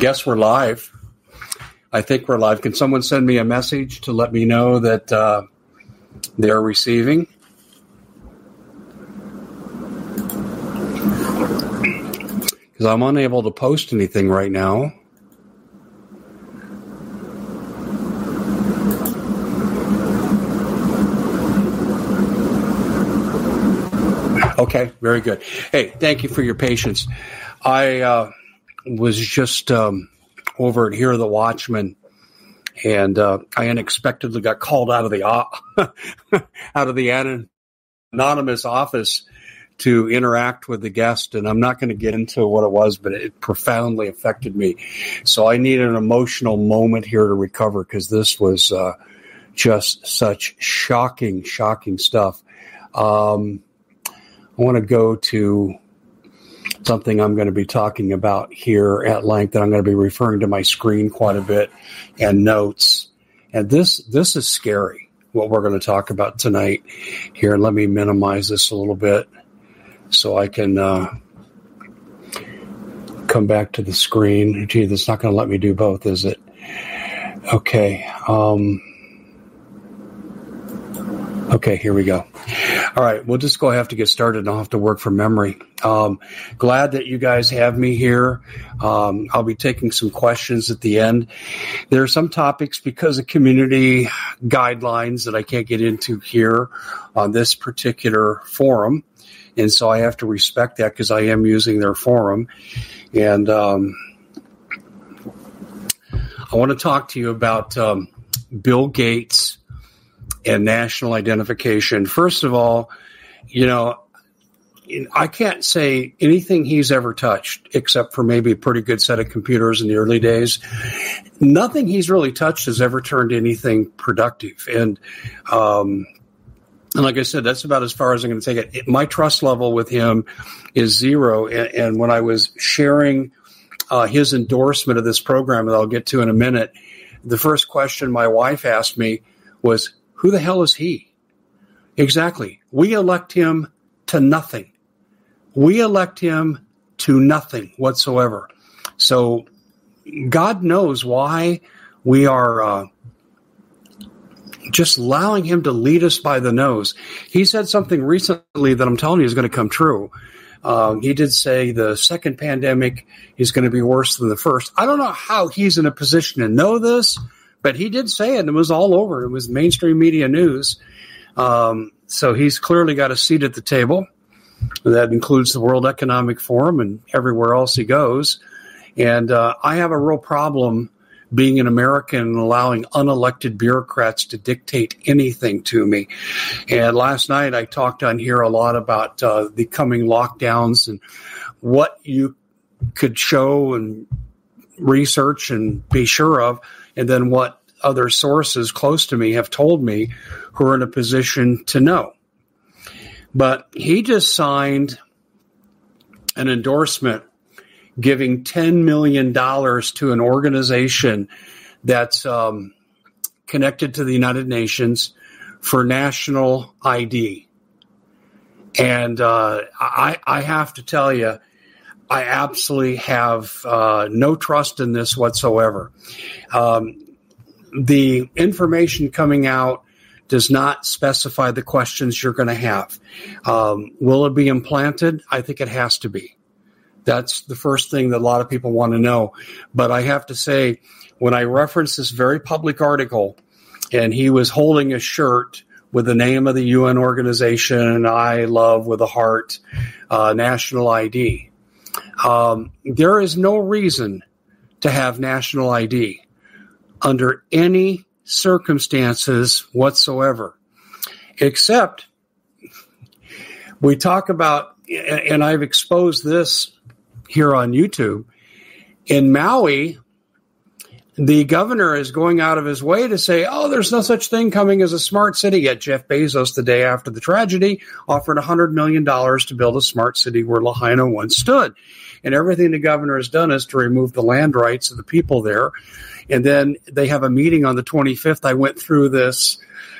Guess we're live. I think we're live. Can someone send me a message to let me know that uh, they're receiving? Because I'm unable to post anything right now. Okay, very good. Hey, thank you for your patience. I uh, was just um, over at Hear the Watchman, and uh, I unexpectedly got called out of the out of the anonymous office to interact with the guest, and I'm not going to get into what it was, but it profoundly affected me. So I need an emotional moment here to recover because this was uh, just such shocking, shocking stuff. Um, I want to go to something I'm going to be talking about here at length, and I'm going to be referring to my screen quite a bit and notes. And this this is scary. What we're going to talk about tonight here. Let me minimize this a little bit so I can uh, come back to the screen. Gee, that's not going to let me do both, is it? Okay. Um, okay, here we go. All right, we'll just go have to get started. I'll have to work from memory. Um, glad that you guys have me here. Um, I'll be taking some questions at the end. There are some topics because of community guidelines that I can't get into here on this particular forum. And so I have to respect that because I am using their forum. And um, I want to talk to you about um, Bill Gates and national identification. First of all, you know, I can't say anything he's ever touched except for maybe a pretty good set of computers in the early days. Nothing he's really touched has ever turned anything productive. And, um, and like I said, that's about as far as I'm going to take it. it my trust level with him is zero. And, and when I was sharing uh, his endorsement of this program that I'll get to in a minute, the first question my wife asked me was, who the hell is he? Exactly. We elect him to nothing. We elect him to nothing whatsoever. So God knows why we are uh, just allowing him to lead us by the nose. He said something recently that I'm telling you is going to come true. Um, he did say the second pandemic is going to be worse than the first. I don't know how he's in a position to know this but he did say it, and it was all over. It was mainstream media news. Um, so he's clearly got a seat at the table. That includes the World Economic Forum and everywhere else he goes. And uh, I have a real problem being an American and allowing unelected bureaucrats to dictate anything to me. And last night I talked on here a lot about uh, the coming lockdowns and what you could show and research and be sure of and then what other sources close to me have told me who are in a position to know. But he just signed an endorsement giving $10 million to an organization that's um, connected to the United Nations for national ID. And uh, I, I have to tell you, I absolutely have uh, no trust in this whatsoever. Um, the information coming out does not specify the questions you're going to have. Um, will it be implanted? I think it has to be. That's the first thing that a lot of people want to know. But I have to say, when I referenced this very public article, and he was holding a shirt with the name of the UN organization, I love with a heart, uh, national ID. Um, there is no reason to have national ID under any circumstances whatsoever, except we talk about, and I've exposed this here on YouTube. In Maui, the governor is going out of his way to say, oh, there's no such thing coming as a smart city. Yet Jeff Bezos, the day after the tragedy, offered $100 million to build a smart city where Lahaina once stood. And everything the governor has done is to remove the land rights of the people there. And then they have a meeting on the 25th. I went through this.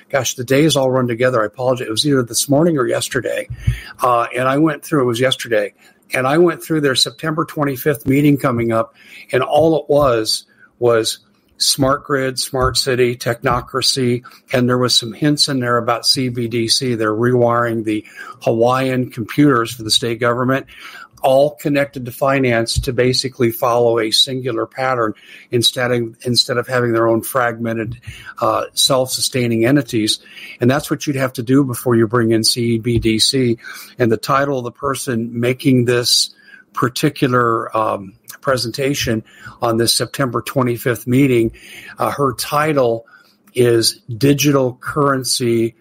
Gosh, the days all run together. I apologize. It was either this morning or yesterday. Uh, and I went through, it was yesterday. And I went through their September 25th meeting coming up. And all it was was smart grid, smart city, technocracy, and there was some hints in there about CBDC. They're rewiring the Hawaiian computers for the state government all connected to finance to basically follow a singular pattern instead of instead of having their own fragmented, uh, self-sustaining entities. And that's what you'd have to do before you bring in CBDC. And the title of the person making this particular um, presentation on this September 25th meeting, uh, her title is Digital Currency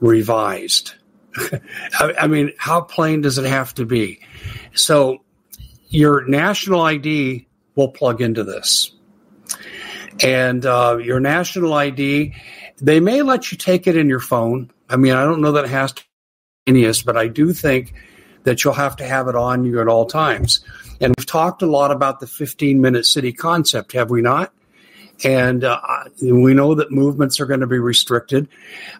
Revised. I, mean, how plain does it have to be? So your national ID will plug into this. And uh, your national ID, they may let you take it in your phone. I mean, I don't know that it has to be but I do think that you'll have to have it on you at all times. And we've talked a lot about the 15 minute city concept, have we not? And uh, we know that movements are going to be restricted.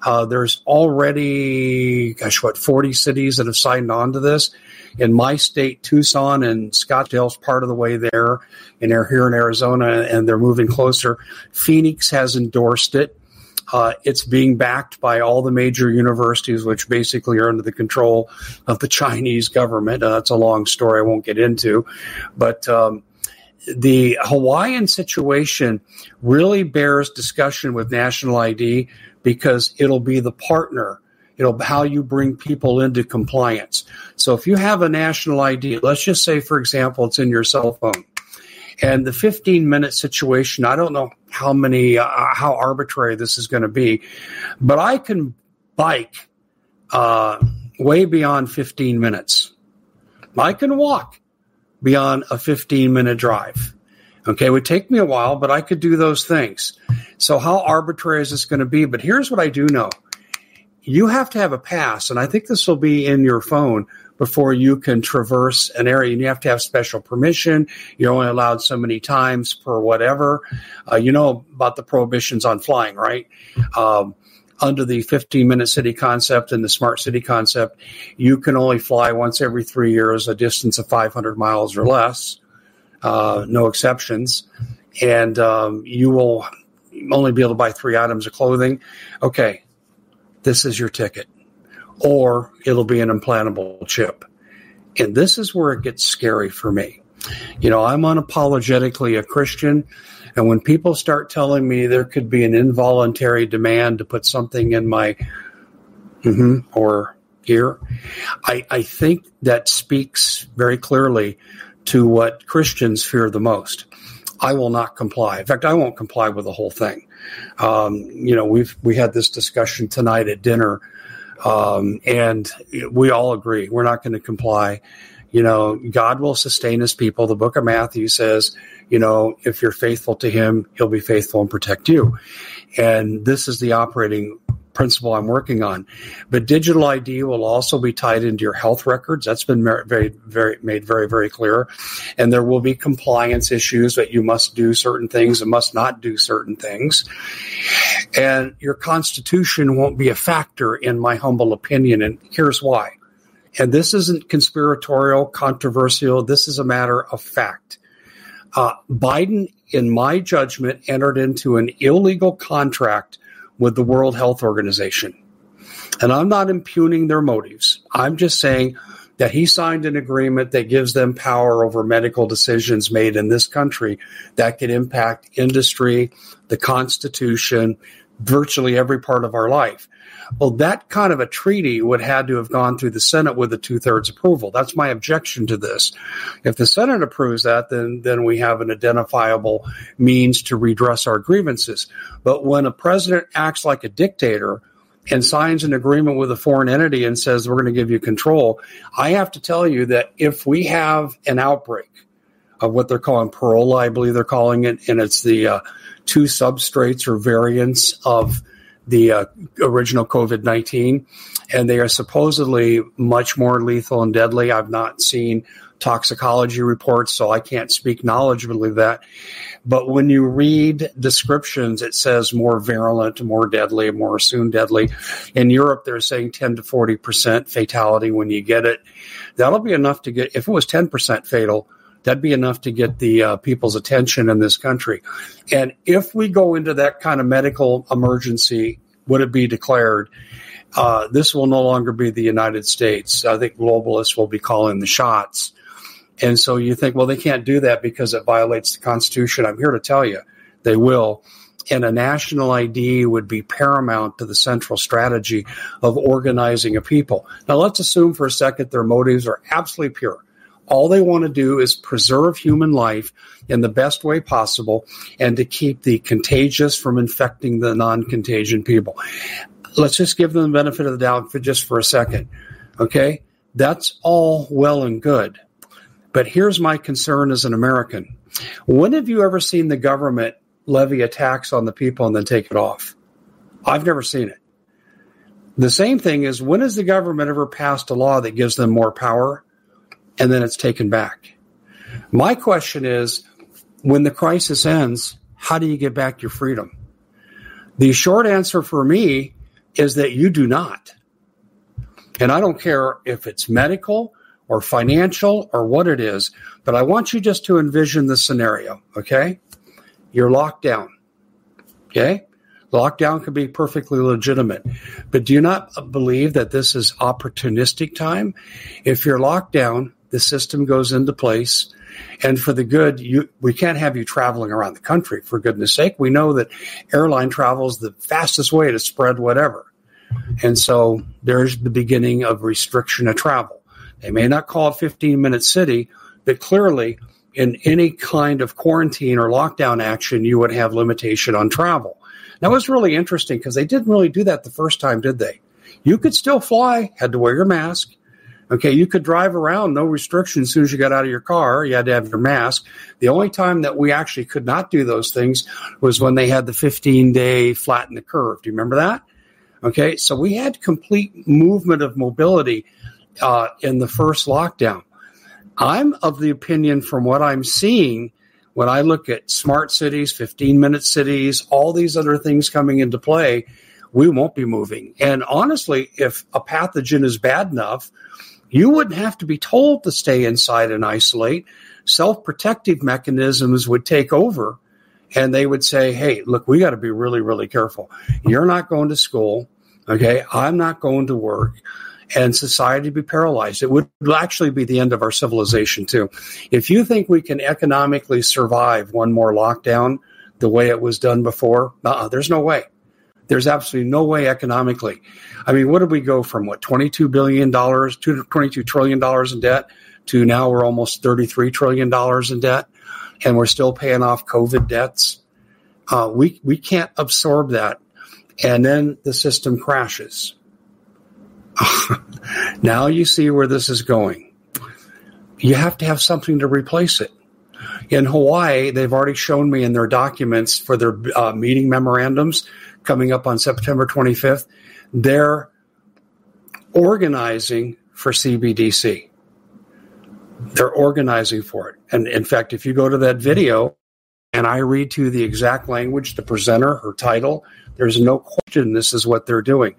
Uh, there's already, gosh, what, 40 cities that have signed on to this in my state, Tucson and Scottsdale's part of the way there, and they're here in Arizona and they're moving closer. Phoenix has endorsed it. Uh, it's being backed by all the major universities, which basically are under the control of the Chinese government. Uh, that's a long story I won't get into. But um, the Hawaiian situation really bears discussion with national ID because it'll be the partner know, how you bring people into compliance. So if you have a national ID, let's just say, for example, it's in your cell phone. And the 15 minute situation, I don't know how many, uh, how arbitrary this is going to be, but I can bike uh, way beyond 15 minutes. I can walk beyond a 15 minute drive. Okay, it would take me a while, but I could do those things. So, how arbitrary is this going to be? But here's what I do know you have to have a pass, and I think this will be in your phone before you can traverse an area. And you have to have special permission. You're only allowed so many times per whatever. Uh, you know about the prohibitions on flying, right? Um, under the 15 minute city concept and the smart city concept, you can only fly once every three years, a distance of 500 miles or less, uh, no exceptions. And um, you will only be able to buy three items of clothing. Okay, this is your ticket, or it'll be an implantable chip. And this is where it gets scary for me. You know, I'm unapologetically a Christian. And when people start telling me there could be an involuntary demand to put something in my mm-hmm, or ear, I, I think that speaks very clearly to what Christians fear the most. I will not comply. In fact, I won't comply with the whole thing. Um, you know, we've we had this discussion tonight at dinner, um, and we all agree we're not going to comply. You know, God will sustain His people. The Book of Matthew says, you know, if you're faithful to Him, He'll be faithful and protect you. And this is the operating principle I'm working on. But digital ID will also be tied into your health records. That's been very, very made very, very clear. And there will be compliance issues that you must do certain things and must not do certain things. And your constitution won't be a factor in my humble opinion. And here's why. And this isn't conspiratorial, controversial. This is a matter of fact. Uh, Biden, in my judgment, entered into an illegal contract with the World Health Organization. And I'm not impugning their motives. I'm just saying that he signed an agreement that gives them power over medical decisions made in this country that could impact industry, the Constitution, virtually every part of our life. Well, that kind of a treaty would have to have gone through the Senate with a two thirds approval. That's my objection to this. If the Senate approves that, then then we have an identifiable means to redress our grievances. But when a president acts like a dictator and signs an agreement with a foreign entity and says we're going to give you control, I have to tell you that if we have an outbreak of what they're calling Pirola, I believe they're calling it, and it's the uh, two substrates or variants of the uh, original COVID 19, and they are supposedly much more lethal and deadly. I've not seen toxicology reports, so I can't speak knowledgeably that. But when you read descriptions, it says more virulent, more deadly, more soon deadly. In Europe, they're saying 10 to 40% fatality when you get it. That'll be enough to get, if it was 10% fatal, that'd be enough to get the uh, people's attention in this country. And if we go into that kind of medical emergency, would it be declared? Uh, this will no longer be the United States. I think globalists will be calling the shots. And so you think, well, they can't do that because it violates the Constitution. I'm here to tell you they will. And a national ID would be paramount to the central strategy of organizing a people. Now, let's assume for a second their motives are absolutely pure. All they want to do is preserve human life in the best way possible and to keep the contagious from infecting the non contagion people. Let's just give them the benefit of the doubt for just for a second. Okay? That's all well and good. But here's my concern as an American. When have you ever seen the government levy a tax on the people and then take it off? I've never seen it. The same thing is when has the government ever passed a law that gives them more power and then it's taken back. My question is when the crisis ends, how do you get back your freedom? The short answer for me is that you do not. And I don't care if it's medical or financial or what it is, but I want you just to envision the scenario, okay? You're locked down, okay? Lockdown can be perfectly legitimate, but do you not believe that this is opportunistic time? If you're locked down, the system goes into place. And for the good, you, we can't have you traveling around the country for goodness sake. We know that airline travel is the fastest way to spread whatever. And so there's the beginning of restriction of travel. They may not call it 15 minute city, but clearly in any kind of quarantine or lockdown action, you would have limitation on travel. That was really interesting because they didn't really do that the first time, did they? You could still fly, had to wear your mask, Okay, you could drive around, no restrictions as soon as you got out of your car. You had to have your mask. The only time that we actually could not do those things was when they had the 15 day flatten the curve. Do you remember that? Okay, so we had complete movement of mobility uh, in the first lockdown. I'm of the opinion from what I'm seeing when I look at smart cities, 15 minute cities, all these other things coming into play, we won't be moving. And honestly, if a pathogen is bad enough, you wouldn't have to be told to stay inside and isolate. Self protective mechanisms would take over and they would say, Hey, look, we got to be really, really careful. You're not going to school. Okay. I'm not going to work and society would be paralyzed. It would actually be the end of our civilization too. If you think we can economically survive one more lockdown the way it was done before, uh there's no way. There's absolutely no way economically. I mean, what did we go from what $22 billion to $22 trillion in debt to now we're almost $33 trillion in debt and we're still paying off COVID debts? Uh, we, we can't absorb that. And then the system crashes. now you see where this is going. You have to have something to replace it. In Hawaii, they've already shown me in their documents for their uh, meeting memorandums coming up on September 25th. they're organizing for CBDC. They're organizing for it. And in fact, if you go to that video and I read to the exact language, the presenter, her title, there's no question this is what they're doing.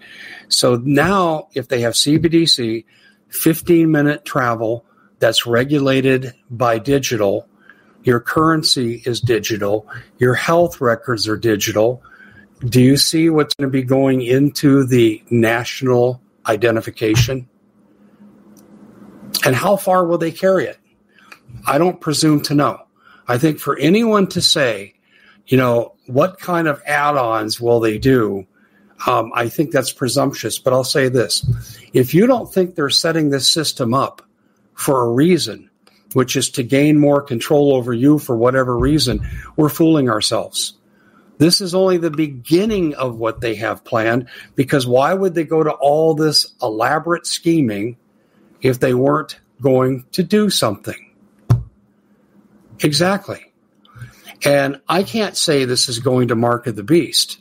So now, if they have CBDC, 15 minute travel that's regulated by digital, your currency is digital, your health records are digital. Do you see what's going to be going into the national identification? And how far will they carry it? I don't presume to know. I think for anyone to say, you know, what kind of add ons will they do? Um, I think that's presumptuous, but I'll say this. If you don't think they're setting this system up for a reason, which is to gain more control over you for whatever reason, we're fooling ourselves. This is only the beginning of what they have planned because why would they go to all this elaborate scheming if they weren't going to do something? Exactly. And I can't say this is going to market the beast,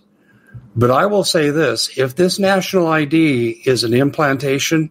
but I will say this if this national ID is an implantation,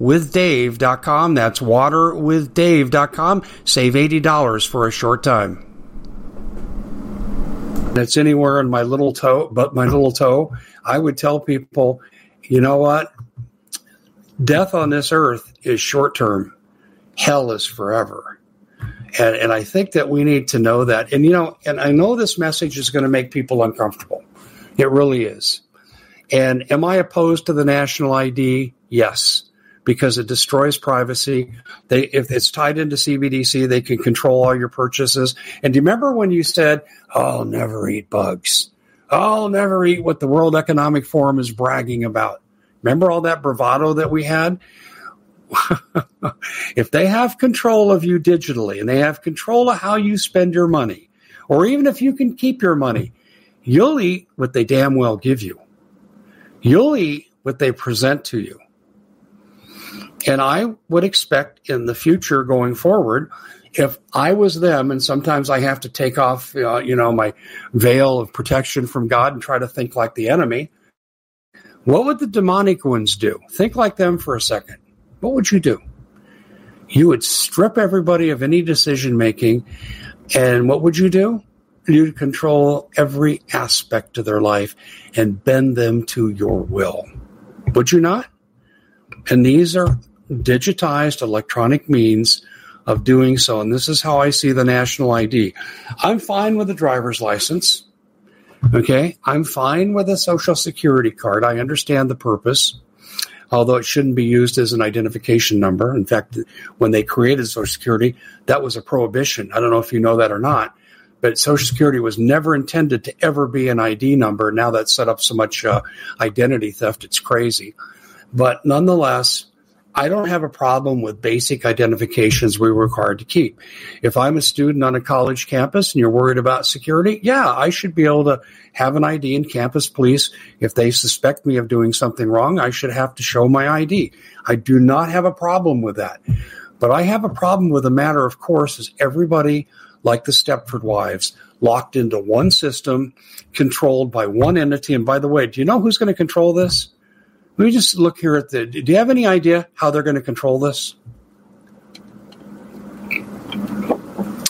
waterwithdave.com. That's waterwithdave.com. Save $80 for a short time. It's anywhere in my little toe, but my little toe. I would tell people, you know what? Death on this earth is short term. Hell is forever. And, and I think that we need to know that. And, you know, and I know this message is going to make people uncomfortable. It really is. And am I opposed to the national ID? Yes because it destroys privacy. They, if it's tied into CBDC, they can control all your purchases. And do you remember when you said, "I'll never eat bugs. I'll never eat what the World Economic Forum is bragging about"? Remember all that bravado that we had? if they have control of you digitally and they have control of how you spend your money, or even if you can keep your money, you'll eat what they damn well give you. You'll eat what they present to you. And I would expect in the future going forward, if I was them, and sometimes I have to take off, uh, you know, my veil of protection from God and try to think like the enemy. What would the demonic ones do? Think like them for a second. What would you do? You would strip everybody of any decision making. And what would you do? You'd control every aspect of their life and bend them to your will. Would you not? And these are digitized electronic means of doing so. And this is how I see the national ID. I'm fine with a driver's license. Okay. I'm fine with a social security card. I understand the purpose, although it shouldn't be used as an identification number. In fact, when they created social security, that was a prohibition. I don't know if you know that or not, but social security was never intended to ever be an ID number. Now that's set up so much uh, identity theft. It's crazy. But nonetheless, I don't have a problem with basic identifications we're required to keep. If I'm a student on a college campus and you're worried about security, yeah, I should be able to have an ID in campus police. If they suspect me of doing something wrong, I should have to show my ID. I do not have a problem with that. But I have a problem with the matter of course is everybody like the Stepford wives locked into one system, controlled by one entity. And by the way, do you know who's going to control this? Let me just look here at the. Do you have any idea how they're going to control this?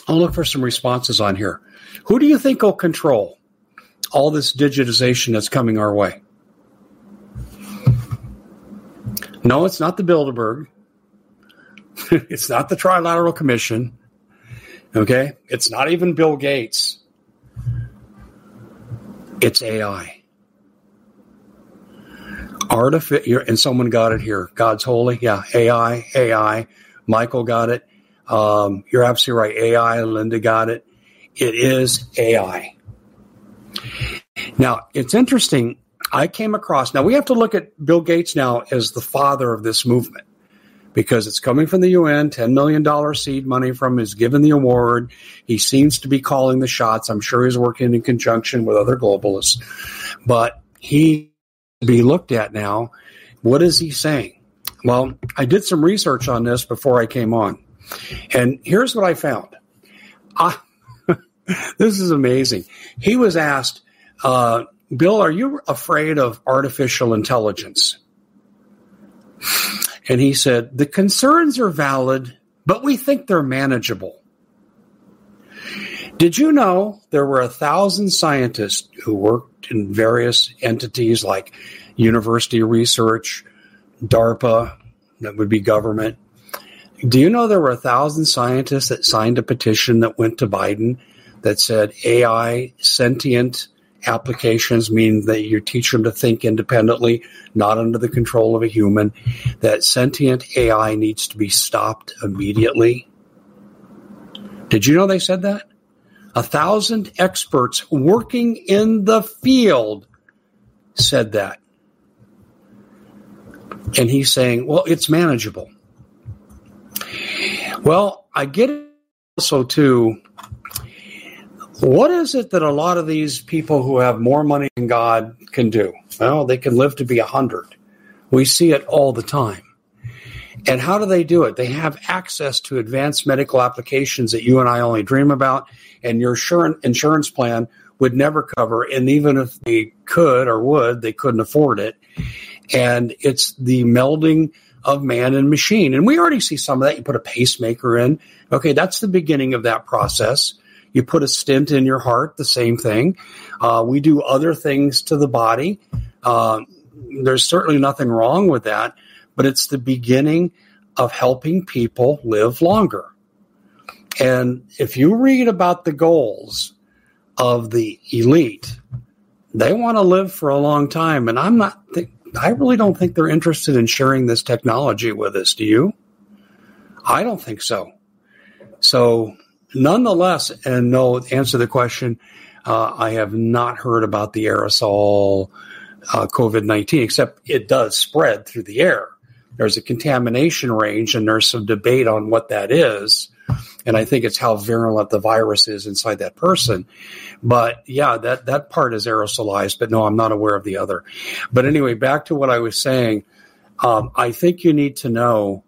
I'll look for some responses on here. Who do you think will control all this digitization that's coming our way? No, it's not the Bilderberg. it's not the Trilateral Commission. Okay? It's not even Bill Gates. It's AI. Artificial, and someone got it here. God's holy. Yeah, AI, AI. Michael got it. Um, you're absolutely right. AI, Linda got it. It is AI. Now, it's interesting. I came across, now we have to look at Bill Gates now as the father of this movement because it's coming from the UN, $10 million seed money from is given the award. He seems to be calling the shots. I'm sure he's working in conjunction with other globalists, but he be looked at now. What is he saying? Well, I did some research on this before I came on. And here's what I found. Ah, this is amazing. He was asked, uh, Bill, are you afraid of artificial intelligence? And he said, the concerns are valid, but we think they're manageable. Did you know there were a thousand scientists who worked in various entities like university research, DARPA, that would be government? Do you know there were a thousand scientists that signed a petition that went to Biden that said AI sentient applications mean that you teach them to think independently, not under the control of a human, that sentient AI needs to be stopped immediately? Did you know they said that? A thousand experts working in the field said that. And he's saying, well, it's manageable. Well, I get it also too. What is it that a lot of these people who have more money than God can do? Well, they can live to be a hundred. We see it all the time. And how do they do it? They have access to advanced medical applications that you and I only dream about, and your insurance plan would never cover. And even if they could or would, they couldn't afford it. And it's the melding of man and machine. And we already see some of that. You put a pacemaker in. Okay, that's the beginning of that process. You put a stent in your heart, the same thing. Uh, we do other things to the body. Uh, there's certainly nothing wrong with that but it's the beginning of helping people live longer. And if you read about the goals of the elite, they want to live for a long time. And I'm not, th- I really don't think they're interested in sharing this technology with us. Do you? I don't think so. So, nonetheless, and no, answer the question, uh, I have not heard about the aerosol uh, COVID 19, except it does spread through the air there's a contamination range and there's some debate on what that is. And I think it's how virulent the virus is inside that person. But yeah, that, that part is aerosolized, but no, I'm not aware of the other. But anyway, back to what I was saying. Um, I think you need to know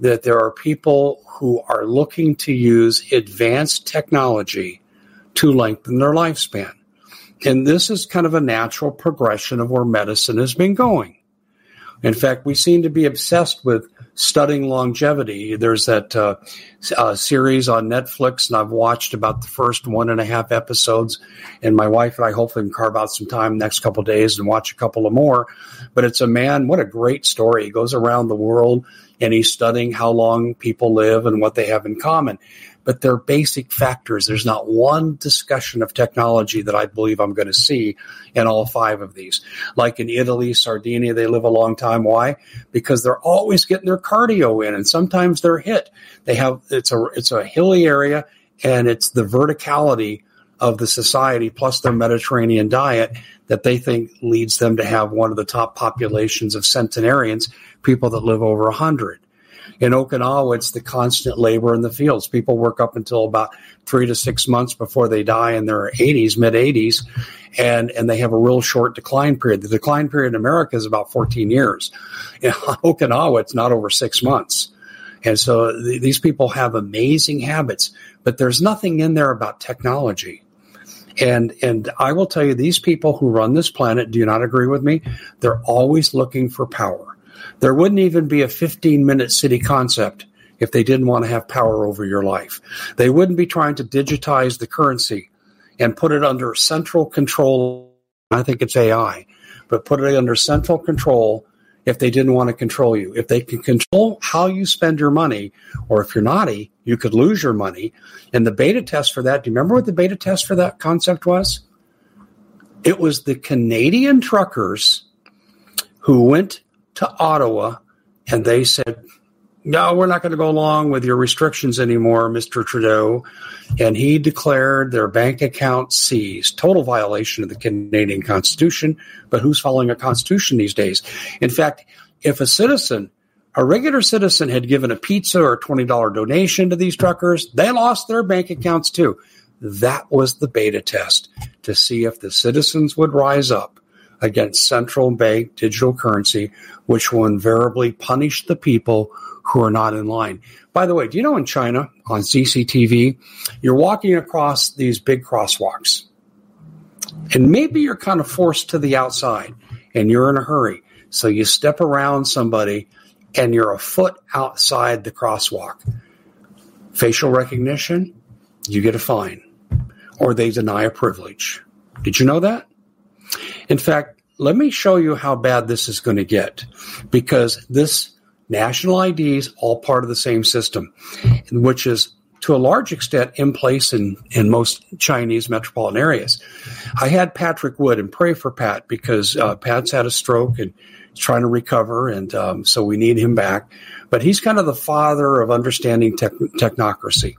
that there are people who are looking to use advanced technology to lengthen their lifespan. and this is kind of a natural progression of where medicine has been going. In fact, we seem to be obsessed with studying longevity. There's that uh, uh, series on Netflix, and I've watched about the first one and a half episodes. And my wife and I hopefully can carve out some time next couple days and watch a couple of more. But it's a man. What a great story! He goes around the world and he's studying how long people live and what they have in common but they're basic factors. There's not one discussion of technology that I believe I'm going to see in all five of these. Like in Italy, Sardinia, they live a long time. Why? Because they're always getting their cardio in and sometimes they're hit. They have, it's a, it's a hilly area and it's the verticality of the society plus their Mediterranean diet that they think leads them to have one of the top populations of centenarians, people that live over a hundred. In Okinawa, it's the constant labor in the fields. People work up until about three to six months before they die in their 80s, mid 80s, and, and they have a real short decline period. The decline period in America is about 14 years. In Okinawa, it's not over six months. And so th- these people have amazing habits, but there's nothing in there about technology. And and I will tell you, these people who run this planet do not agree with me. They're always looking for power. There wouldn't even be a 15 minute city concept if they didn't want to have power over your life. They wouldn't be trying to digitize the currency and put it under central control. I think it's AI, but put it under central control if they didn't want to control you. If they can control how you spend your money, or if you're naughty, you could lose your money. And the beta test for that, do you remember what the beta test for that concept was? It was the Canadian truckers who went to Ottawa and they said, no, we're not going to go along with your restrictions anymore, Mr. Trudeau. And he declared their bank account seized. Total violation of the Canadian Constitution. But who's following a Constitution these days? In fact, if a citizen, a regular citizen, had given a pizza or a $20 donation to these truckers, they lost their bank accounts too. That was the beta test to see if the citizens would rise up against central bank digital currency, which will invariably punish the people who are not in line. By the way, do you know in China on CCTV, you're walking across these big crosswalks and maybe you're kind of forced to the outside and you're in a hurry. So you step around somebody and you're a foot outside the crosswalk. Facial recognition, you get a fine or they deny a privilege. Did you know that? In fact, let me show you how bad this is going to get because this national ID is all part of the same system, which is to a large extent in place in, in most Chinese metropolitan areas. I had Patrick Wood and pray for Pat because uh, Pat's had a stroke and he's trying to recover, and um, so we need him back. But he's kind of the father of understanding tech- technocracy.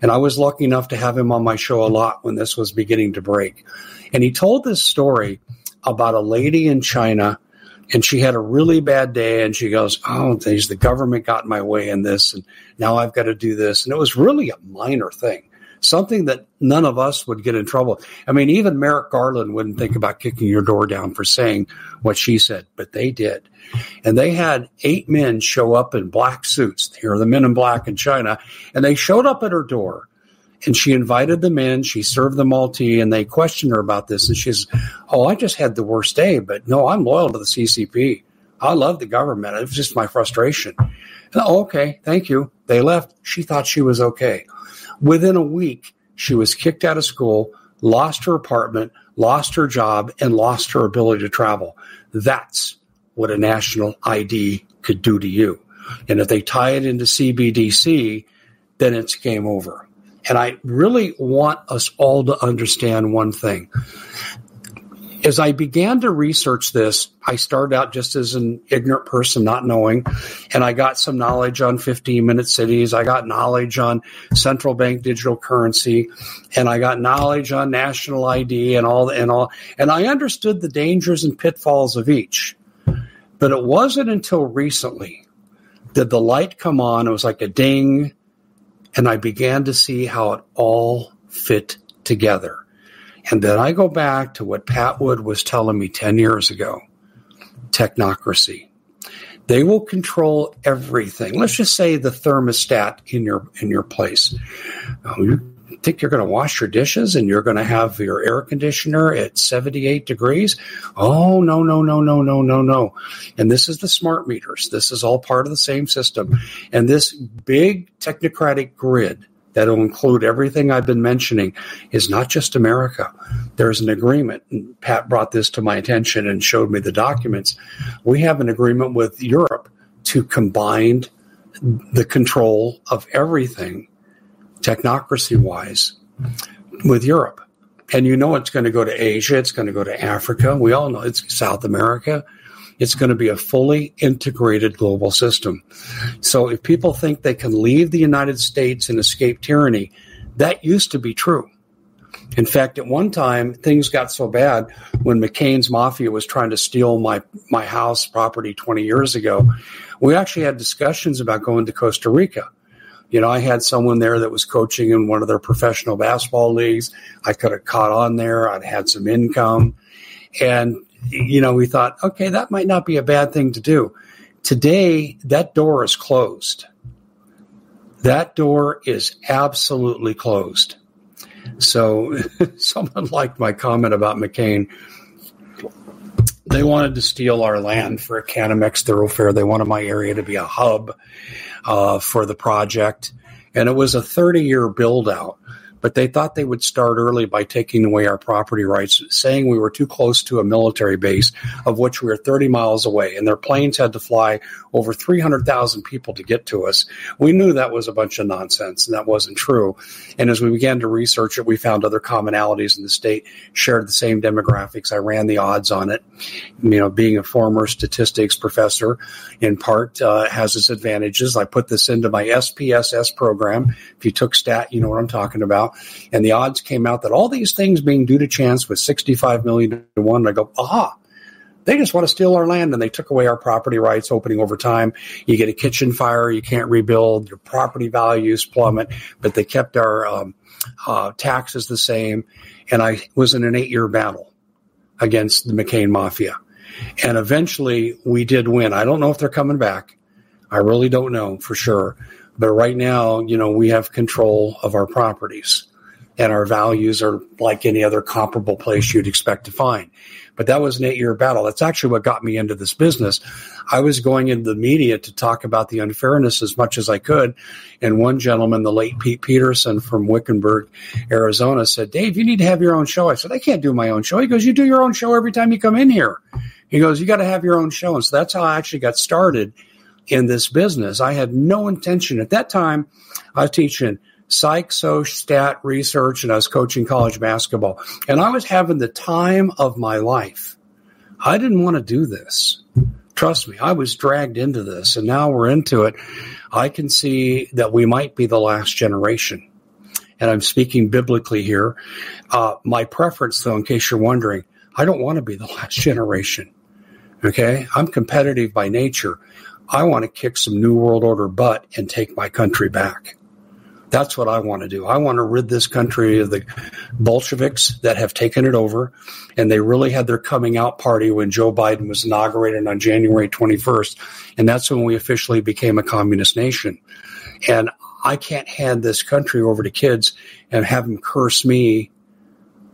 And I was lucky enough to have him on my show a lot when this was beginning to break. And he told this story about a lady in China and she had a really bad day and she goes, Oh, geez, the government got in my way in this and now I've got to do this. And it was really a minor thing, something that none of us would get in trouble. I mean, even Merrick Garland wouldn't think about kicking your door down for saying what she said, but they did. And they had eight men show up in black suits. Here are the men in black in China. And they showed up at her door and she invited them in. She served them all tea, and they questioned her about this. And she's, "Oh, I just had the worst day, but no, I'm loyal to the CCP. I love the government. It was just my frustration." And, oh, okay, thank you. They left. She thought she was okay. Within a week, she was kicked out of school, lost her apartment, lost her job, and lost her ability to travel. That's what a national ID could do to you. And if they tie it into CBDC, then it's game over. And I really want us all to understand one thing. As I began to research this, I started out just as an ignorant person, not knowing, and I got some knowledge on 15 minute cities. I got knowledge on central bank digital currency, and I got knowledge on national ID and all, and all, and I understood the dangers and pitfalls of each. But it wasn't until recently did the light come on. It was like a ding and I began to see how it all fit together. And then I go back to what Pat Wood was telling me 10 years ago technocracy. They will control everything. Let's just say the thermostat in your in your place. Oh, think you're going to wash your dishes and you're going to have your air conditioner at 78 degrees? Oh, no, no, no, no, no, no, no. And this is the smart meters. This is all part of the same system. And this big technocratic grid that will include everything I've been mentioning is not just America. There's an agreement. And Pat brought this to my attention and showed me the documents. We have an agreement with Europe to combine the control of everything technocracy wise with Europe. And you know it's going to go to Asia, it's going to go to Africa. We all know it's South America. It's going to be a fully integrated global system. So if people think they can leave the United States and escape tyranny, that used to be true. In fact, at one time, things got so bad when McCain's mafia was trying to steal my, my house property 20 years ago. We actually had discussions about going to Costa Rica you know, I had someone there that was coaching in one of their professional basketball leagues. I could have caught on there. I'd had some income. And, you know, we thought, okay, that might not be a bad thing to do. Today, that door is closed. That door is absolutely closed. So someone liked my comment about McCain. They wanted to steal our land for a Canamex thoroughfare. They wanted my area to be a hub uh, for the project. And it was a 30 year build out but they thought they would start early by taking away our property rights, saying we were too close to a military base, of which we were 30 miles away, and their planes had to fly over 300,000 people to get to us. We knew that was a bunch of nonsense, and that wasn't true. And as we began to research it, we found other commonalities in the state shared the same demographics. I ran the odds on it. You know, being a former statistics professor, in part, uh, has its advantages. I put this into my SPSS program. If you took stat, you know what I'm talking about and the odds came out that all these things being due to chance was 65 million to one. And I go, aha, they just want to steal our land and they took away our property rights opening over time. You get a kitchen fire, you can't rebuild, your property values plummet, but they kept our um, uh, taxes the same. And I was in an eight year battle against the McCain Mafia. And eventually we did win. I don't know if they're coming back. I really don't know for sure. But right now, you know, we have control of our properties and our values are like any other comparable place you'd expect to find. But that was an eight year battle. That's actually what got me into this business. I was going into the media to talk about the unfairness as much as I could. And one gentleman, the late Pete Peterson from Wickenburg, Arizona, said, Dave, you need to have your own show. I said, I can't do my own show. He goes, You do your own show every time you come in here. He goes, You got to have your own show. And so that's how I actually got started in this business. I had no intention at that time. I was teaching psych, soc, stat research, and I was coaching college basketball. And I was having the time of my life. I didn't want to do this. Trust me, I was dragged into this, and now we're into it. I can see that we might be the last generation. And I'm speaking biblically here. Uh, my preference, though, in case you're wondering, I don't want to be the last generation. Okay. I'm competitive by nature. I want to kick some New World Order butt and take my country back. That's what I want to do. I want to rid this country of the Bolsheviks that have taken it over. And they really had their coming out party when Joe Biden was inaugurated on January 21st. And that's when we officially became a communist nation. And I can't hand this country over to kids and have them curse me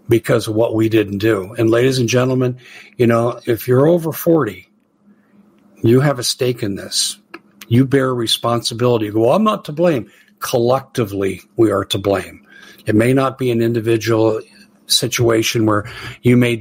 because of what we didn't do. And ladies and gentlemen, you know, if you're over 40 you have a stake in this. You bear responsibility. You go, well, I'm not to blame. Collectively, we are to blame. It may not be an individual situation where you may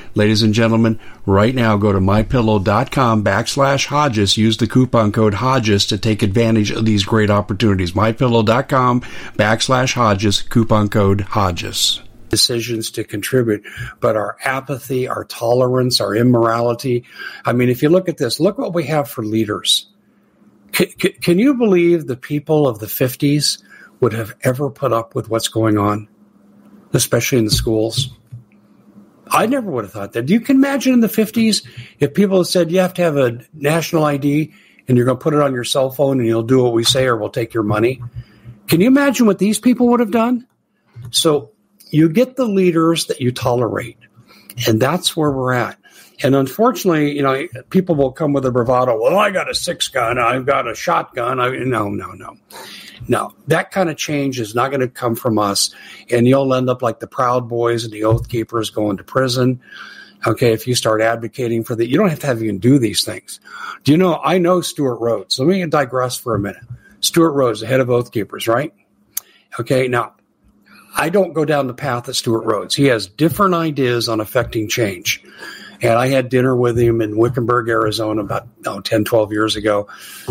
Ladies and gentlemen, right now go to mypillow.com backslash Hodges. Use the coupon code Hodges to take advantage of these great opportunities. Mypillow.com backslash Hodges, coupon code Hodges decisions to contribute, but our apathy, our tolerance, our immorality. I mean, if you look at this, look what we have for leaders. C- c- can you believe the people of the 50s would have ever put up with what's going on, especially in the schools? I never would have thought that. You can imagine in the 50s if people said you have to have a national ID and you're going to put it on your cell phone and you'll do what we say or we'll take your money. Can you imagine what these people would have done? So you get the leaders that you tolerate, and that's where we're at. And unfortunately, you know, people will come with a bravado. Well, I got a six gun. I've got a shotgun. I, no, no, no, no. That kind of change is not going to come from us. And you'll end up like the Proud Boys and the Oath Keepers going to prison. Okay, if you start advocating for that, you don't have to have even do these things. Do you know? I know Stewart Rhodes. Let me digress for a minute. Stewart Rhodes, the head of Oath Keepers, right? Okay, now I don't go down the path of Stewart Rhodes. He has different ideas on affecting change. And I had dinner with him in Wickenburg, Arizona about oh, 10, 12 years ago.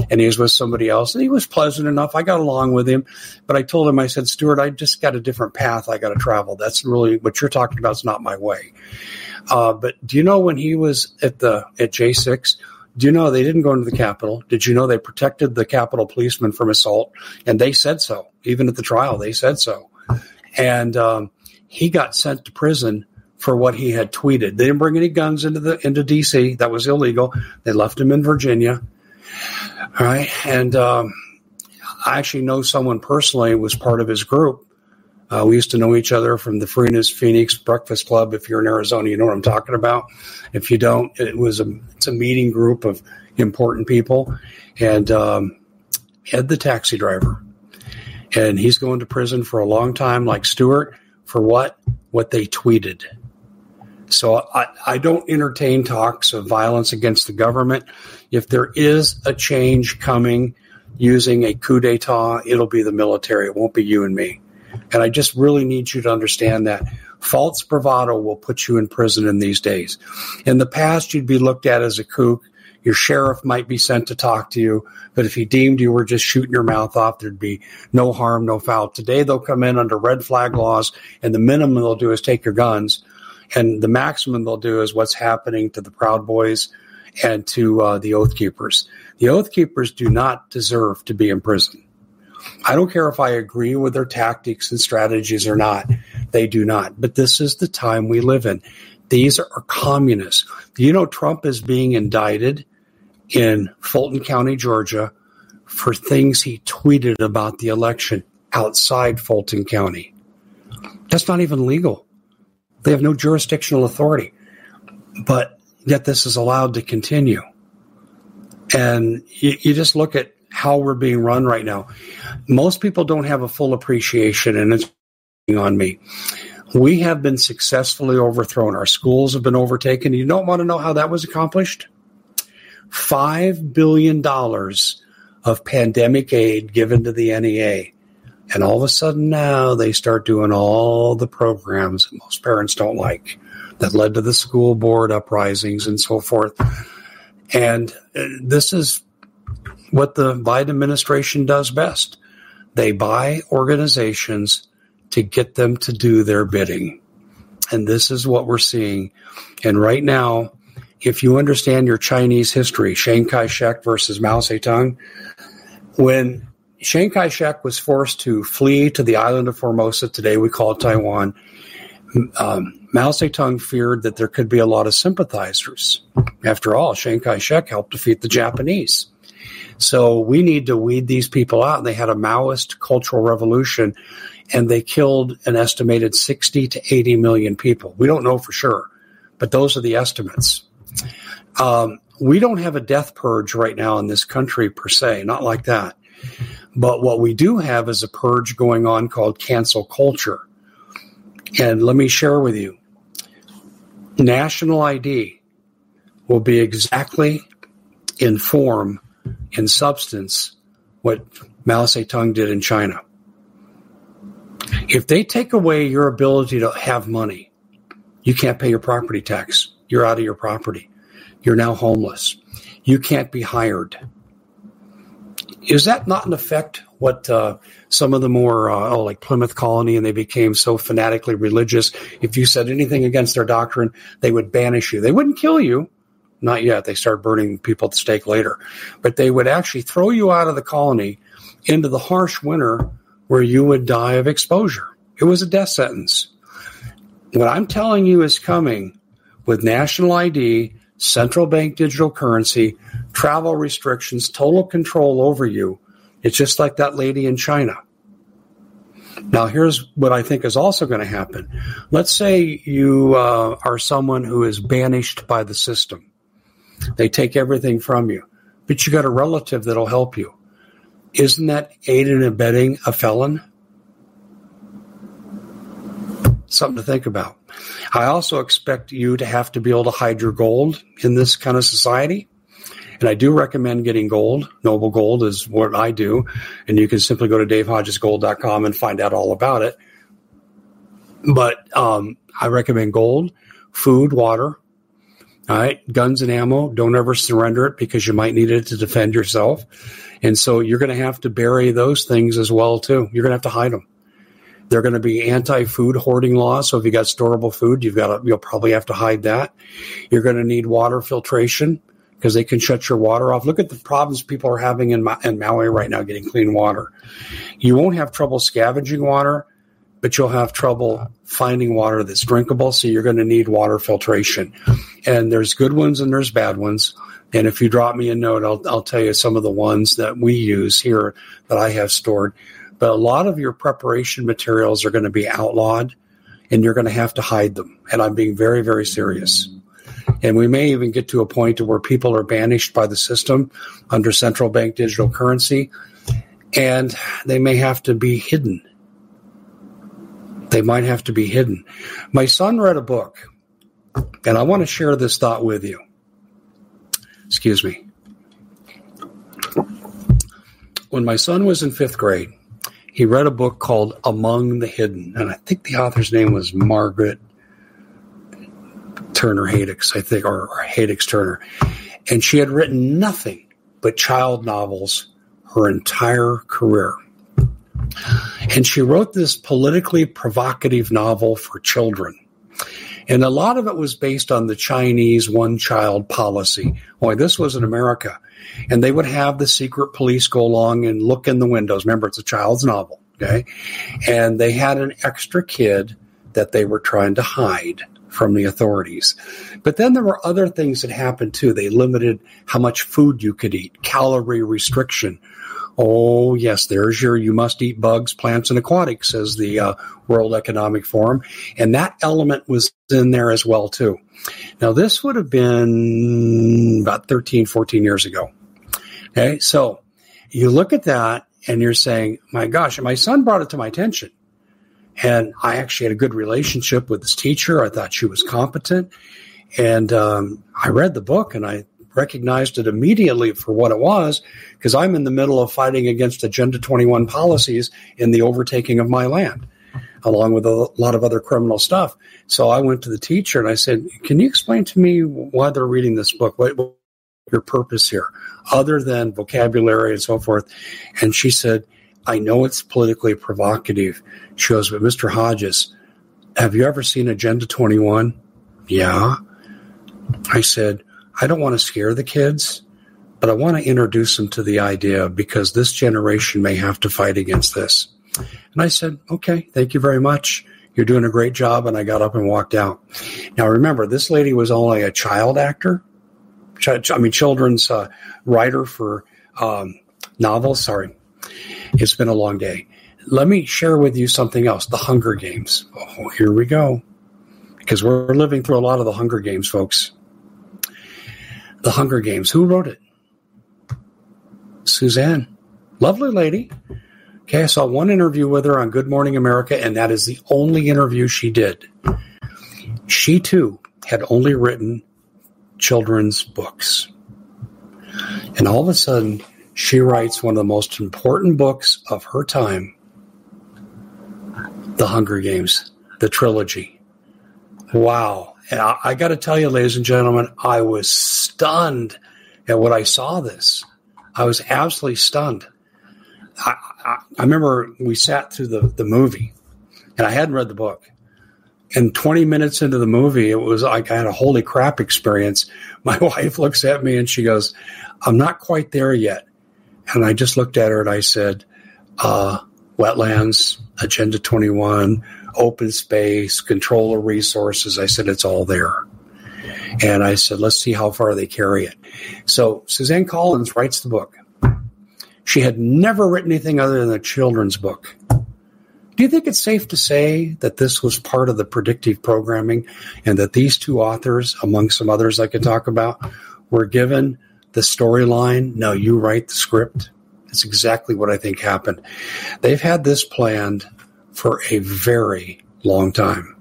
And he was with somebody else and he was pleasant enough. I got along with him, but I told him, I said, Stewart, I just got a different path I got to travel. That's really what you're talking about is not my way. Uh, but do you know when he was at the, at J6, do you know they didn't go into the Capitol? Did you know they protected the Capitol policeman from assault? And they said so. Even at the trial, they said so. And um, he got sent to prison for what he had tweeted. They didn't bring any guns into the into DC. That was illegal. They left him in Virginia. All right, and um, I actually know someone personally was part of his group. Uh, we used to know each other from the Freeness Phoenix Breakfast Club. If you're in Arizona, you know what I'm talking about. If you don't, it was a it's a meeting group of important people, and um, Ed the taxi driver, and he's going to prison for a long time, like Stewart, for what what they tweeted. So I, I don't entertain talks of violence against the government. If there is a change coming using a coup d'etat, it'll be the military. It won't be you and me. And I just really need you to understand that false bravado will put you in prison in these days. In the past, you'd be looked at as a kook. Your sheriff might be sent to talk to you, but if he deemed you were just shooting your mouth off, there'd be no harm, no foul. Today, they'll come in under red flag laws, and the minimum they'll do is take your guns and the maximum they'll do is what's happening to the Proud Boys and to uh, the Oath Keepers. The Oath Keepers do not deserve to be in prison. I don't care if I agree with their tactics and strategies or not. They do not. But this is the time we live in. These are communists. You know, Trump is being indicted in Fulton County, Georgia, for things he tweeted about the election outside Fulton County. That's not even legal. They have no jurisdictional authority, but yet this is allowed to continue. And you, you just look at how we're being run right now. Most people don't have a full appreciation, and it's on me. We have been successfully overthrown. Our schools have been overtaken. You don't want to know how that was accomplished? $5 billion of pandemic aid given to the NEA. And all of a sudden now they start doing all the programs that most parents don't like that led to the school board uprisings and so forth. And uh, this is what the Biden administration does best. They buy organizations to get them to do their bidding. And this is what we're seeing. And right now, if you understand your Chinese history, Chiang Kai shek versus Mao Zedong, when Chiang Kai shek was forced to flee to the island of Formosa, today we call it Taiwan. Um, Mao Zedong feared that there could be a lot of sympathizers. After all, Chiang Kai shek helped defeat the Japanese. So we need to weed these people out. They had a Maoist cultural revolution and they killed an estimated 60 to 80 million people. We don't know for sure, but those are the estimates. Um, we don't have a death purge right now in this country per se, not like that. But what we do have is a purge going on called cancel culture. And let me share with you national ID will be exactly in form, in substance, what Mao Zedong did in China. If they take away your ability to have money, you can't pay your property tax. You're out of your property. You're now homeless. You can't be hired. Is that not in effect what uh, some of the more uh, oh, like Plymouth Colony and they became so fanatically religious? If you said anything against their doctrine, they would banish you. They wouldn't kill you, not yet. They start burning people at the stake later, but they would actually throw you out of the colony into the harsh winter where you would die of exposure. It was a death sentence. What I'm telling you is coming with national ID central bank digital currency, travel restrictions, total control over you. It's just like that lady in China. Now, here's what I think is also going to happen. Let's say you uh, are someone who is banished by the system. They take everything from you, but you got a relative that'll help you. Isn't that aid and abetting a felon? Something to think about. I also expect you to have to be able to hide your gold in this kind of society. And I do recommend getting gold. Noble Gold is what I do. And you can simply go to davehodgesgold.com and find out all about it. But um, I recommend gold, food, water. All right. Guns and ammo. Don't ever surrender it because you might need it to defend yourself. And so you're going to have to bury those things as well, too. You're going to have to hide them. They're going to be anti-food hoarding laws. So if you got storable food, you've got to, you'll probably have to hide that. You're going to need water filtration because they can shut your water off. Look at the problems people are having in, Ma- in Maui right now getting clean water. You won't have trouble scavenging water, but you'll have trouble finding water that's drinkable. So you're going to need water filtration. And there's good ones and there's bad ones. And if you drop me a note, I'll, I'll tell you some of the ones that we use here that I have stored. But a lot of your preparation materials are going to be outlawed and you're going to have to hide them. And I'm being very, very serious. And we may even get to a point to where people are banished by the system under central bank digital currency, and they may have to be hidden. They might have to be hidden. My son read a book, and I want to share this thought with you. Excuse me. When my son was in fifth grade, he read a book called Among the Hidden, and I think the author's name was Margaret Turner Haddix, I think, or, or Turner. And she had written nothing but child novels her entire career. And she wrote this politically provocative novel for children. And a lot of it was based on the Chinese one child policy. Boy, this was in America. And they would have the secret police go along and look in the windows. Remember, it's a child's novel. Okay. And they had an extra kid that they were trying to hide from the authorities. But then there were other things that happened too. They limited how much food you could eat, calorie restriction. Oh, yes, there's your you must eat bugs, plants, and aquatics, says the uh, World Economic Forum. And that element was in there as well, too. Now, this would have been about 13, 14 years ago. Okay, so you look at that and you're saying, my gosh, my son brought it to my attention. And I actually had a good relationship with this teacher. I thought she was competent. And um, I read the book and I recognized it immediately for what it was because I'm in the middle of fighting against Agenda 21 policies in the overtaking of my land, along with a lot of other criminal stuff. So I went to the teacher and I said, Can you explain to me why they're reading this book? What, what your purpose here, other than vocabulary and so forth? And she said, I know it's politically provocative. She goes, but Mr. Hodges, have you ever seen Agenda 21? Yeah. I said, I don't want to scare the kids, but I want to introduce them to the idea because this generation may have to fight against this. And I said, okay, thank you very much. You're doing a great job. And I got up and walked out. Now, remember, this lady was only a child actor. I mean, children's uh, writer for um, novels. Sorry. It's been a long day. Let me share with you something else the Hunger Games. Oh, here we go. Because we're living through a lot of the Hunger Games, folks. The Hunger Games. Who wrote it? Suzanne. Lovely lady. Okay, I saw one interview with her on Good Morning America, and that is the only interview she did. She too had only written children's books. And all of a sudden, she writes one of the most important books of her time The Hunger Games, the trilogy. Wow. And I, I got to tell you, ladies and gentlemen, I was stunned at what I saw this. I was absolutely stunned. I, I, I remember we sat through the, the movie and I hadn't read the book. And 20 minutes into the movie, it was like I had a holy crap experience. My wife looks at me and she goes, I'm not quite there yet. And I just looked at her and I said, uh, wetlands, Agenda 21, open space, control of resources. I said, it's all there. And I said, let's see how far they carry it. So Suzanne Collins writes the book. She had never written anything other than a children's book. Do you think it's safe to say that this was part of the predictive programming and that these two authors, among some others I could talk about, were given the storyline? Now you write the script. That's exactly what I think happened. They've had this planned for a very long time.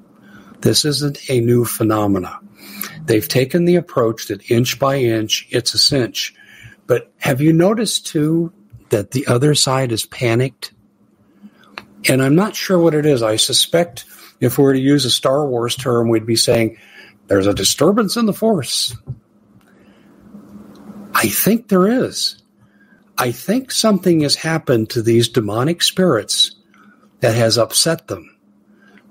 This isn't a new phenomena. They've taken the approach that inch by inch, it's a cinch. But have you noticed too that the other side is panicked? And I'm not sure what it is. I suspect if we were to use a Star Wars term, we'd be saying there's a disturbance in the force. I think there is. I think something has happened to these demonic spirits that has upset them.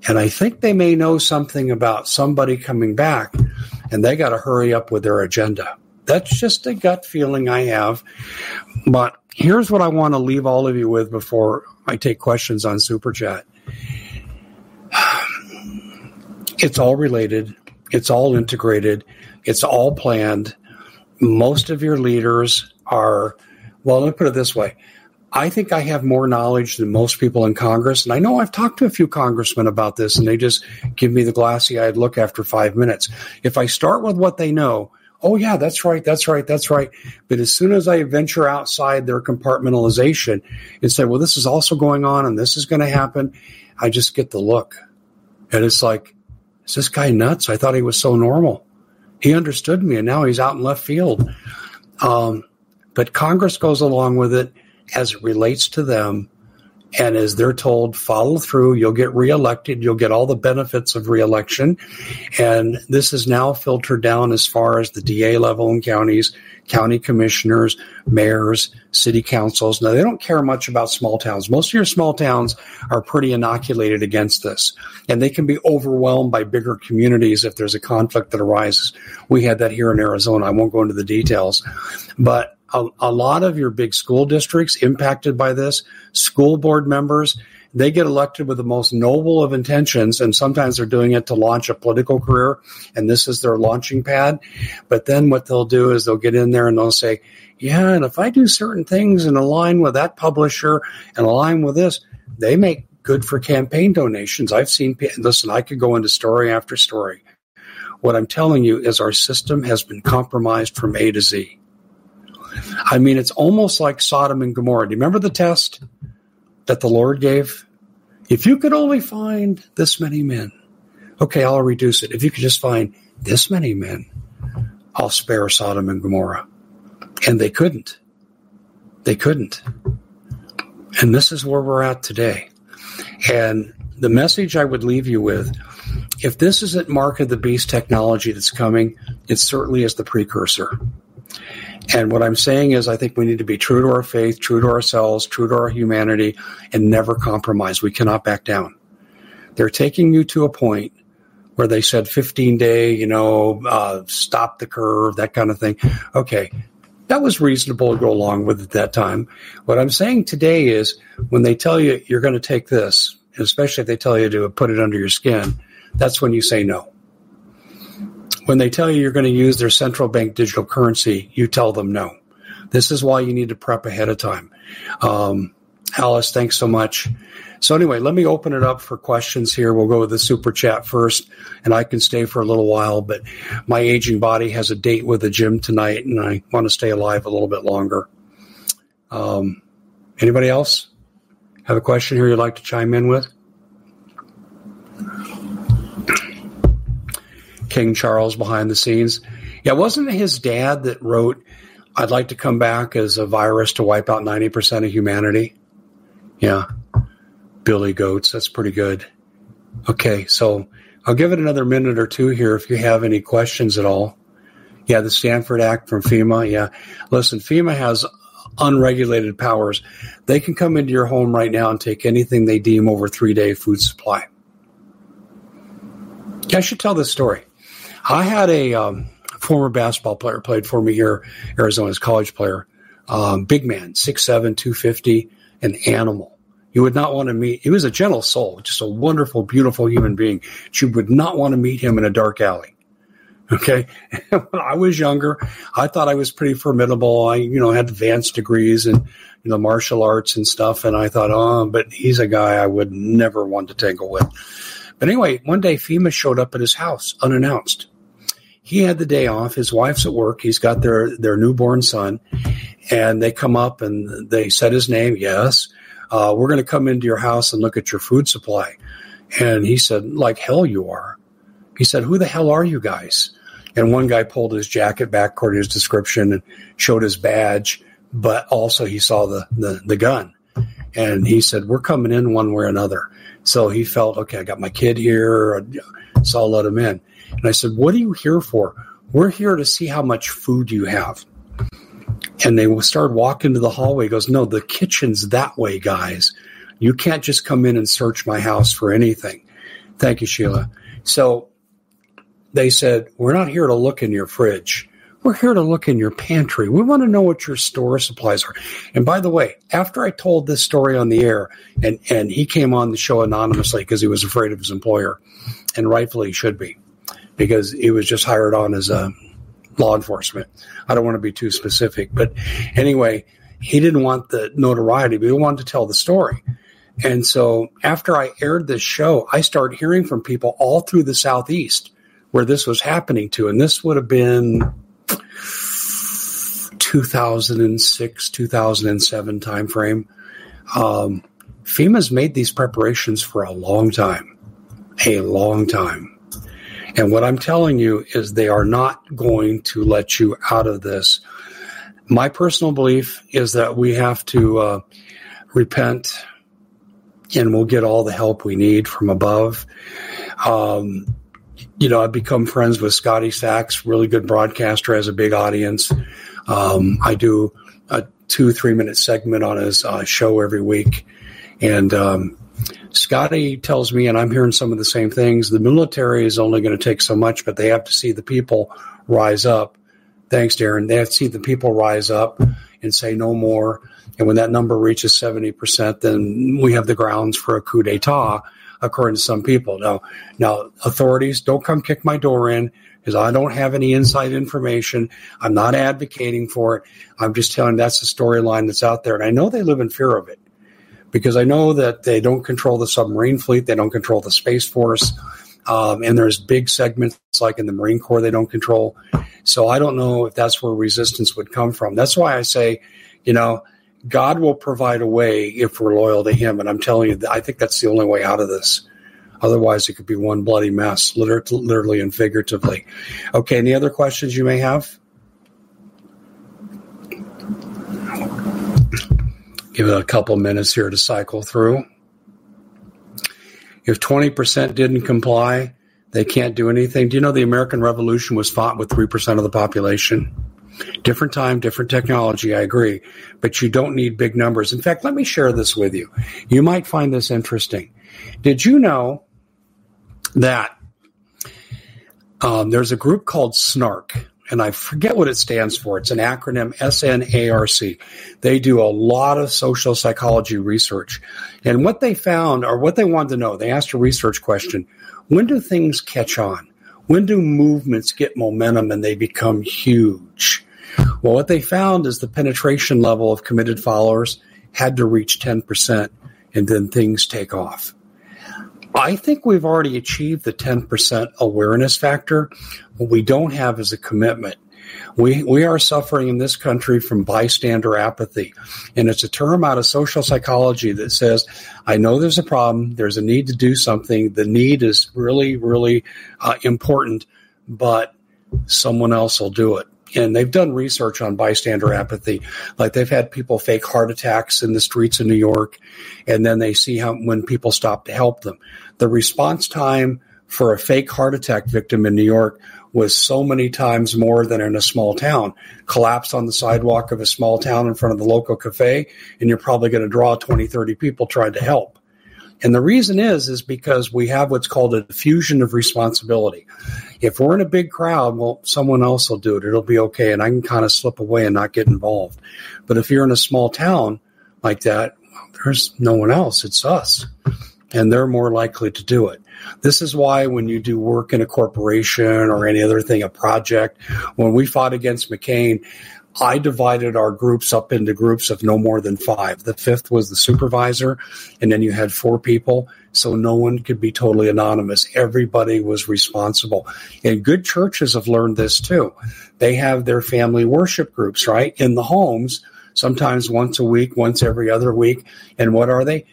And I think they may know something about somebody coming back and they got to hurry up with their agenda. That's just a gut feeling I have. But here's what I want to leave all of you with before I take questions on Super Chat. It's all related, it's all integrated, it's all planned. Most of your leaders are, well, let me put it this way I think I have more knowledge than most people in Congress. And I know I've talked to a few congressmen about this, and they just give me the glassy eyed look after five minutes. If I start with what they know, oh, yeah, that's right, that's right, that's right. But as soon as I venture outside their compartmentalization and say, well, this is also going on and this is going to happen, I just get the look. And it's like, is this guy nuts? I thought he was so normal. He understood me, and now he's out in left field. Um, but Congress goes along with it as it relates to them. And as they're told, follow through, you'll get reelected, you'll get all the benefits of reelection. And this is now filtered down as far as the DA level in counties, county commissioners, mayors, city councils. Now, they don't care much about small towns. Most of your small towns are pretty inoculated against this, and they can be overwhelmed by bigger communities if there's a conflict that arises. We had that here in Arizona. I won't go into the details, but a, a lot of your big school districts impacted by this, school board members, they get elected with the most noble of intentions, and sometimes they're doing it to launch a political career, and this is their launching pad. But then what they'll do is they'll get in there and they'll say, Yeah, and if I do certain things and align with that publisher and align with this, they make good for campaign donations. I've seen, listen, I could go into story after story. What I'm telling you is our system has been compromised from A to Z. I mean, it's almost like Sodom and Gomorrah. Do you remember the test that the Lord gave? If you could only find this many men, okay, I'll reduce it. If you could just find this many men, I'll spare Sodom and Gomorrah. And they couldn't. They couldn't. And this is where we're at today. And the message I would leave you with if this isn't Mark of the Beast technology that's coming, it certainly is the precursor. And what I'm saying is, I think we need to be true to our faith, true to ourselves, true to our humanity, and never compromise. We cannot back down. They're taking you to a point where they said 15 day, you know, uh, stop the curve, that kind of thing. Okay. That was reasonable to go along with at that time. What I'm saying today is when they tell you you're going to take this, especially if they tell you to put it under your skin, that's when you say no when they tell you you're going to use their central bank digital currency, you tell them no. This is why you need to prep ahead of time. Um, Alice, thanks so much. So anyway, let me open it up for questions here. We'll go with the super chat first, and I can stay for a little while. But my aging body has a date with the gym tonight, and I want to stay alive a little bit longer. Um, anybody else have a question here you'd like to chime in with? King Charles behind the scenes. Yeah, wasn't it his dad that wrote, I'd like to come back as a virus to wipe out 90% of humanity? Yeah. Billy Goats. That's pretty good. Okay, so I'll give it another minute or two here if you have any questions at all. Yeah, the Stafford Act from FEMA. Yeah. Listen, FEMA has unregulated powers. They can come into your home right now and take anything they deem over three day food supply. I should tell this story. I had a um, former basketball player played for me here, Arizona's college player, um, big man, 6'7", 250, an animal. You would not want to meet. He was a gentle soul, just a wonderful, beautiful human being. You would not want to meet him in a dark alley. Okay. when I was younger, I thought I was pretty formidable. I, you know, had advanced degrees and you know, martial arts and stuff. And I thought, oh, but he's a guy I would never want to tangle with. But anyway, one day FEMA showed up at his house unannounced. He had the day off. His wife's at work. He's got their, their newborn son and they come up and they said his name. Yes. Uh, we're going to come into your house and look at your food supply. And he said, like hell you are. He said, who the hell are you guys? And one guy pulled his jacket back according to his description and showed his badge, but also he saw the, the, the gun. And he said, We're coming in one way or another. So he felt, okay, I got my kid here. So I'll let him in. And I said, What are you here for? We're here to see how much food you have. And they started walking to the hallway. He goes, No, the kitchen's that way, guys. You can't just come in and search my house for anything. Thank you, Sheila. So they said, We're not here to look in your fridge. We're here to look in your pantry. We want to know what your store supplies are. And by the way, after I told this story on the air, and, and he came on the show anonymously because he was afraid of his employer, and rightfully should be, because he was just hired on as a law enforcement. I don't want to be too specific, but anyway, he didn't want the notoriety, but he wanted to tell the story. And so after I aired this show, I started hearing from people all through the Southeast where this was happening to. And this would have been 2006, 2007 timeframe. Um, FEMA's made these preparations for a long time, a long time. And what I'm telling you is they are not going to let you out of this. My personal belief is that we have to uh, repent and we'll get all the help we need from above. Um, you know, I've become friends with Scotty Sachs, really good broadcaster, has a big audience. Um, I do a two, three minute segment on his uh, show every week. And um, Scotty tells me, and I'm hearing some of the same things the military is only going to take so much, but they have to see the people rise up. Thanks, Darren. They have to see the people rise up and say no more. And when that number reaches 70%, then we have the grounds for a coup d'etat according to some people. Now, now authorities don't come kick my door in because I don't have any inside information. I'm not advocating for it. I'm just telling that's the storyline that's out there, and I know they live in fear of it because I know that they don't control the submarine fleet, they don't control the space force. Um, and there's big segments like in the Marine Corps they don't control. So I don't know if that's where resistance would come from. That's why I say, you know, God will provide a way if we're loyal to Him. And I'm telling you, I think that's the only way out of this. Otherwise, it could be one bloody mess, literally and figuratively. Okay, any other questions you may have? Give it a couple minutes here to cycle through. If 20% didn't comply, they can't do anything. Do you know the American Revolution was fought with 3% of the population? Different time, different technology, I agree. But you don't need big numbers. In fact, let me share this with you. You might find this interesting. Did you know that um, there's a group called SNARC? And I forget what it stands for. It's an acronym SNARC. They do a lot of social psychology research. And what they found, or what they wanted to know, they asked a research question when do things catch on? When do movements get momentum and they become huge? Well, what they found is the penetration level of committed followers had to reach 10%, and then things take off. I think we've already achieved the 10% awareness factor. What we don't have is a commitment. We, we are suffering in this country from bystander apathy. And it's a term out of social psychology that says, I know there's a problem. There's a need to do something. The need is really, really uh, important, but someone else will do it and they've done research on bystander mm-hmm. apathy. Like they've had people fake heart attacks in the streets of New York, and then they see how when people stop to help them. The response time for a fake heart attack victim in New York was so many times more than in a small town. Collapse on the sidewalk of a small town in front of the local cafe, and you're probably going to draw 20, 30 people trying to help. And the reason is, is because we have what's called a diffusion of responsibility. If we're in a big crowd, well, someone else will do it. It'll be okay. And I can kind of slip away and not get involved. But if you're in a small town like that, there's no one else. It's us. And they're more likely to do it. This is why when you do work in a corporation or any other thing, a project, when we fought against McCain, I divided our groups up into groups of no more than five. The fifth was the supervisor, and then you had four people, so no one could be totally anonymous. Everybody was responsible. And good churches have learned this too. They have their family worship groups, right? In the homes, sometimes once a week, once every other week. And what are they?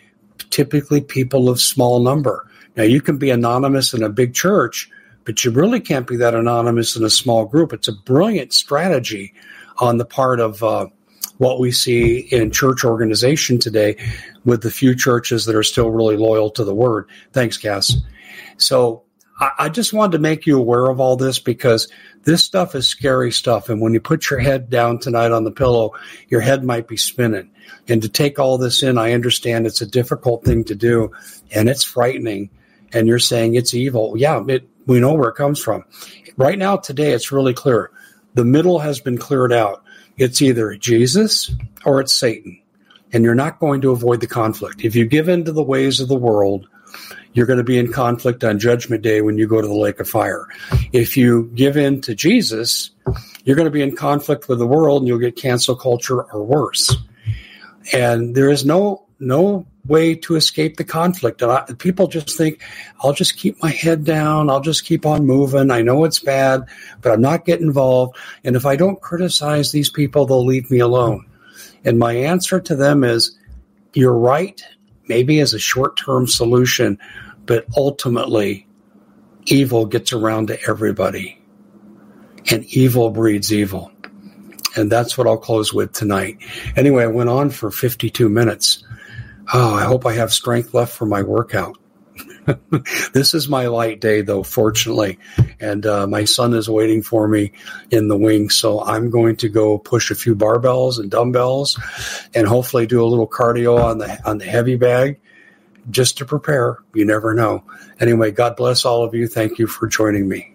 Typically people of small number. Now you can be anonymous in a big church, but you really can't be that anonymous in a small group. It's a brilliant strategy on the part of uh, what we see in church organization today with the few churches that are still really loyal to the word. Thanks, Cass. So I, I just wanted to make you aware of all this because this stuff is scary stuff. And when you put your head down tonight on the pillow, your head might be spinning. And to take all this in, I understand it's a difficult thing to do and it's frightening. And you're saying it's evil. Yeah, it, we know where it comes from. Right now, today, it's really clear. The middle has been cleared out. It's either Jesus or it's Satan. And you're not going to avoid the conflict. If you give in to the ways of the world, you're going to be in conflict on Judgment Day when you go to the lake of fire. If you give in to Jesus, you're going to be in conflict with the world and you'll get cancel culture or worse. And there is no no way to escape the conflict. I, people just think, I'll just keep my head down. I'll just keep on moving. I know it's bad, but I'm not getting involved. And if I don't criticize these people, they'll leave me alone. And my answer to them is, you're right, maybe as a short term solution, but ultimately, evil gets around to everybody. And evil breeds evil. And that's what I'll close with tonight. Anyway, I went on for 52 minutes. Oh, I hope I have strength left for my workout. this is my light day, though, fortunately. And uh, my son is waiting for me in the wing. So I'm going to go push a few barbells and dumbbells and hopefully do a little cardio on the, on the heavy bag just to prepare. You never know. Anyway, God bless all of you. Thank you for joining me.